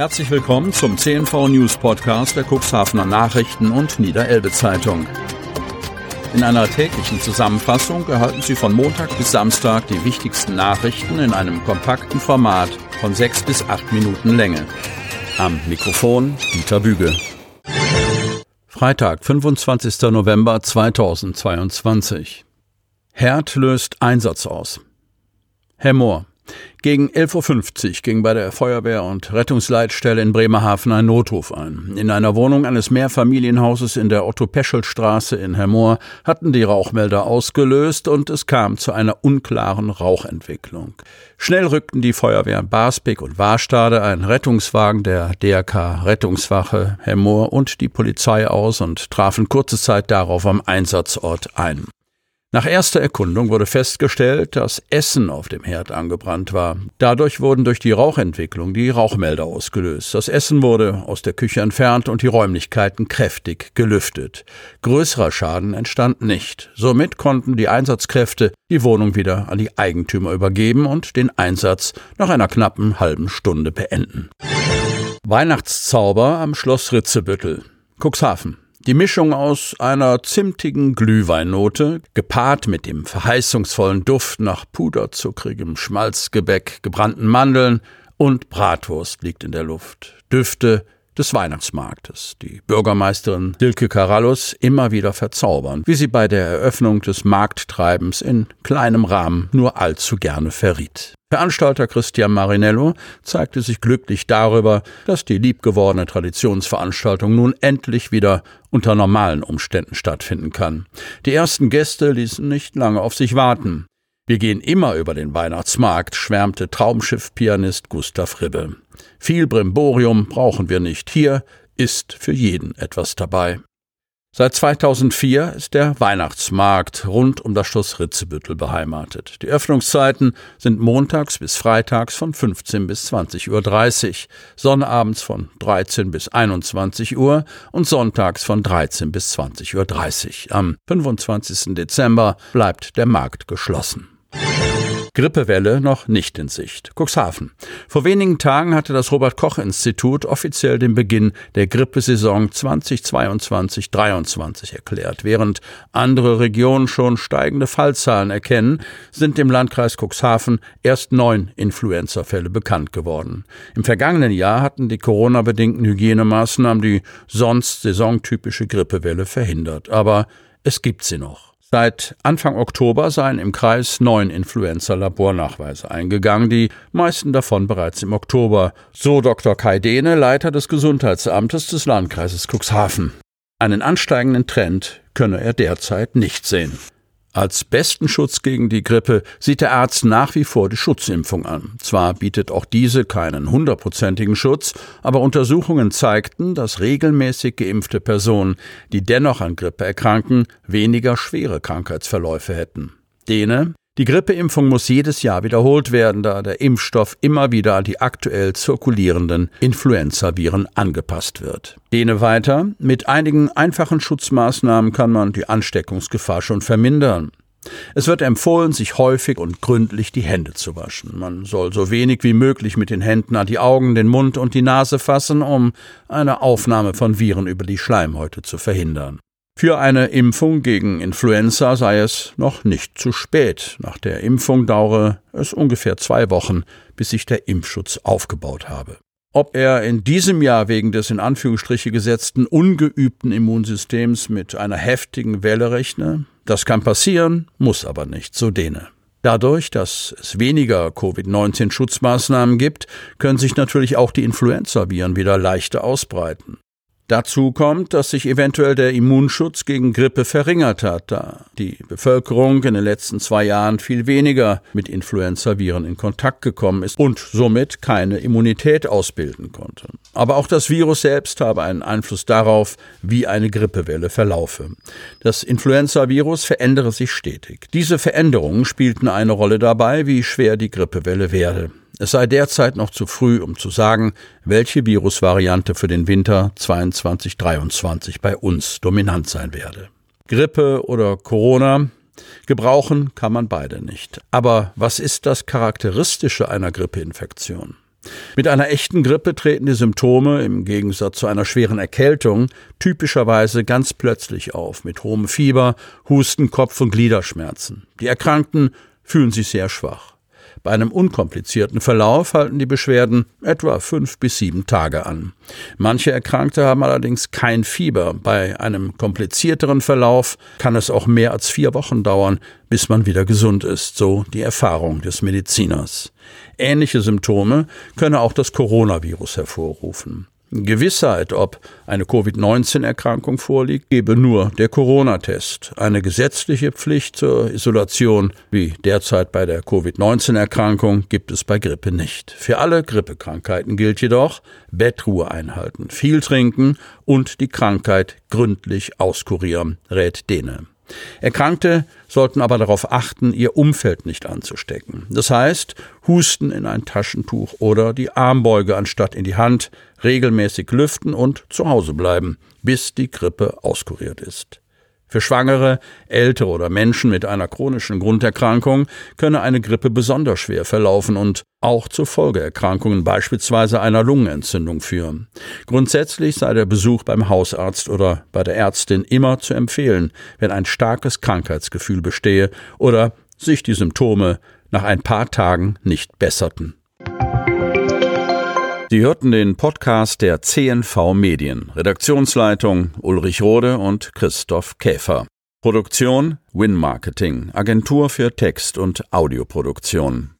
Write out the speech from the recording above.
Herzlich willkommen zum CNV News Podcast der Cuxhavener Nachrichten und Niederelbe Zeitung. In einer täglichen Zusammenfassung erhalten Sie von Montag bis Samstag die wichtigsten Nachrichten in einem kompakten Format von sechs bis acht Minuten Länge. Am Mikrofon Dieter Büge. Freitag, 25. November 2022. Herd löst Einsatz aus. Herr Mohr. Gegen 11.50 Uhr ging bei der Feuerwehr- und Rettungsleitstelle in Bremerhaven ein Notruf ein. In einer Wohnung eines Mehrfamilienhauses in der Otto-Peschel-Straße in Hermoor hatten die Rauchmelder ausgelöst und es kam zu einer unklaren Rauchentwicklung. Schnell rückten die Feuerwehren Basbeck und Warstade, ein Rettungswagen der DRK Rettungswache Hermoor und die Polizei aus und trafen kurze Zeit darauf am Einsatzort ein. Nach erster Erkundung wurde festgestellt, dass Essen auf dem Herd angebrannt war. Dadurch wurden durch die Rauchentwicklung die Rauchmelder ausgelöst. Das Essen wurde aus der Küche entfernt und die Räumlichkeiten kräftig gelüftet. Größerer Schaden entstand nicht. Somit konnten die Einsatzkräfte die Wohnung wieder an die Eigentümer übergeben und den Einsatz nach einer knappen halben Stunde beenden. Weihnachtszauber am Schloss Ritzebüttel. Cuxhaven. Die Mischung aus einer zimtigen Glühweinnote, gepaart mit dem verheißungsvollen Duft nach puderzuckrigem Schmalzgebäck, gebrannten Mandeln und Bratwurst liegt in der Luft. Düfte des Weihnachtsmarktes, die Bürgermeisterin Dilke Karallus immer wieder verzaubern, wie sie bei der Eröffnung des Markttreibens in kleinem Rahmen nur allzu gerne verriet. Veranstalter Christian Marinello zeigte sich glücklich darüber, dass die liebgewordene Traditionsveranstaltung nun endlich wieder unter normalen Umständen stattfinden kann. Die ersten Gäste ließen nicht lange auf sich warten. Wir gehen immer über den Weihnachtsmarkt, schwärmte Traumschiff-Pianist Gustav Ribbe. Viel Brimborium brauchen wir nicht. Hier ist für jeden etwas dabei. Seit 2004 ist der Weihnachtsmarkt rund um das Schloss Ritzebüttel beheimatet. Die Öffnungszeiten sind montags bis freitags von 15 bis 20.30 Uhr, sonnabends von 13 bis 21 Uhr und sonntags von 13 bis 20.30 Uhr. Am 25. Dezember bleibt der Markt geschlossen. Grippewelle noch nicht in Sicht. Cuxhaven. Vor wenigen Tagen hatte das Robert Koch Institut offiziell den Beginn der Grippesaison 2022-23 erklärt. Während andere Regionen schon steigende Fallzahlen erkennen, sind im Landkreis Cuxhaven erst neun Influenza-Fälle bekannt geworden. Im vergangenen Jahr hatten die Corona-bedingten Hygienemaßnahmen die sonst saisontypische Grippewelle verhindert. Aber es gibt sie noch. Seit Anfang Oktober seien im Kreis neun Influenza-Labornachweise eingegangen, die meisten davon bereits im Oktober, so Dr. Kai Dehne, Leiter des Gesundheitsamtes des Landkreises Cuxhaven. Einen ansteigenden Trend könne er derzeit nicht sehen. Als besten Schutz gegen die Grippe sieht der Arzt nach wie vor die Schutzimpfung an. Zwar bietet auch diese keinen hundertprozentigen Schutz, aber Untersuchungen zeigten, dass regelmäßig geimpfte Personen, die dennoch an Grippe erkranken, weniger schwere Krankheitsverläufe hätten. Dene, die Grippeimpfung muss jedes Jahr wiederholt werden, da der Impfstoff immer wieder an die aktuell zirkulierenden Influenzaviren angepasst wird. Dehne weiter, mit einigen einfachen Schutzmaßnahmen kann man die Ansteckungsgefahr schon vermindern. Es wird empfohlen, sich häufig und gründlich die Hände zu waschen. Man soll so wenig wie möglich mit den Händen an die Augen, den Mund und die Nase fassen, um eine Aufnahme von Viren über die Schleimhäute zu verhindern. Für eine Impfung gegen Influenza sei es noch nicht zu spät. Nach der Impfung dauere es ungefähr zwei Wochen, bis sich der Impfschutz aufgebaut habe. Ob er in diesem Jahr wegen des in Anführungsstriche gesetzten ungeübten Immunsystems mit einer heftigen Welle rechne, das kann passieren, muss aber nicht, so Dehne. Dadurch, dass es weniger Covid-19-Schutzmaßnahmen gibt, können sich natürlich auch die Influenzaviren wieder leichter ausbreiten. Dazu kommt, dass sich eventuell der Immunschutz gegen Grippe verringert hat, da die Bevölkerung in den letzten zwei Jahren viel weniger mit Influenzaviren in Kontakt gekommen ist und somit keine Immunität ausbilden konnte. Aber auch das Virus selbst habe einen Einfluss darauf, wie eine Grippewelle verlaufe. Das Influenzavirus verändere sich stetig. Diese Veränderungen spielten eine Rolle dabei, wie schwer die Grippewelle werde. Es sei derzeit noch zu früh, um zu sagen, welche Virusvariante für den Winter 22-23 bei uns dominant sein werde. Grippe oder Corona, gebrauchen kann man beide nicht. Aber was ist das Charakteristische einer Grippeinfektion? Mit einer echten Grippe treten die Symptome im Gegensatz zu einer schweren Erkältung typischerweise ganz plötzlich auf, mit hohem Fieber, Husten, Kopf- und Gliederschmerzen. Die Erkrankten fühlen sich sehr schwach. Bei einem unkomplizierten Verlauf halten die Beschwerden etwa fünf bis sieben Tage an. Manche Erkrankte haben allerdings kein Fieber. Bei einem komplizierteren Verlauf kann es auch mehr als vier Wochen dauern, bis man wieder gesund ist, so die Erfahrung des Mediziners. Ähnliche Symptome könne auch das Coronavirus hervorrufen. Gewissheit, ob eine Covid-19-Erkrankung vorliegt, gebe nur der Corona-Test. Eine gesetzliche Pflicht zur Isolation, wie derzeit bei der Covid-19-Erkrankung, gibt es bei Grippe nicht. Für alle Grippekrankheiten gilt jedoch Bettruhe einhalten, viel trinken und die Krankheit gründlich auskurieren, rät Dene. Erkrankte sollten aber darauf achten, ihr Umfeld nicht anzustecken. Das heißt, Husten in ein Taschentuch oder die Armbeuge anstatt in die Hand, regelmäßig lüften und zu Hause bleiben, bis die Grippe auskuriert ist. Für Schwangere, Ältere oder Menschen mit einer chronischen Grunderkrankung könne eine Grippe besonders schwer verlaufen und auch zu Folgeerkrankungen, beispielsweise einer Lungenentzündung, führen. Grundsätzlich sei der Besuch beim Hausarzt oder bei der Ärztin immer zu empfehlen, wenn ein starkes Krankheitsgefühl bestehe oder sich die Symptome nach ein paar Tagen nicht besserten. Sie hörten den Podcast der CNV Medien. Redaktionsleitung Ulrich Rode und Christoph Käfer. Produktion Win Marketing, Agentur für Text- und Audioproduktion.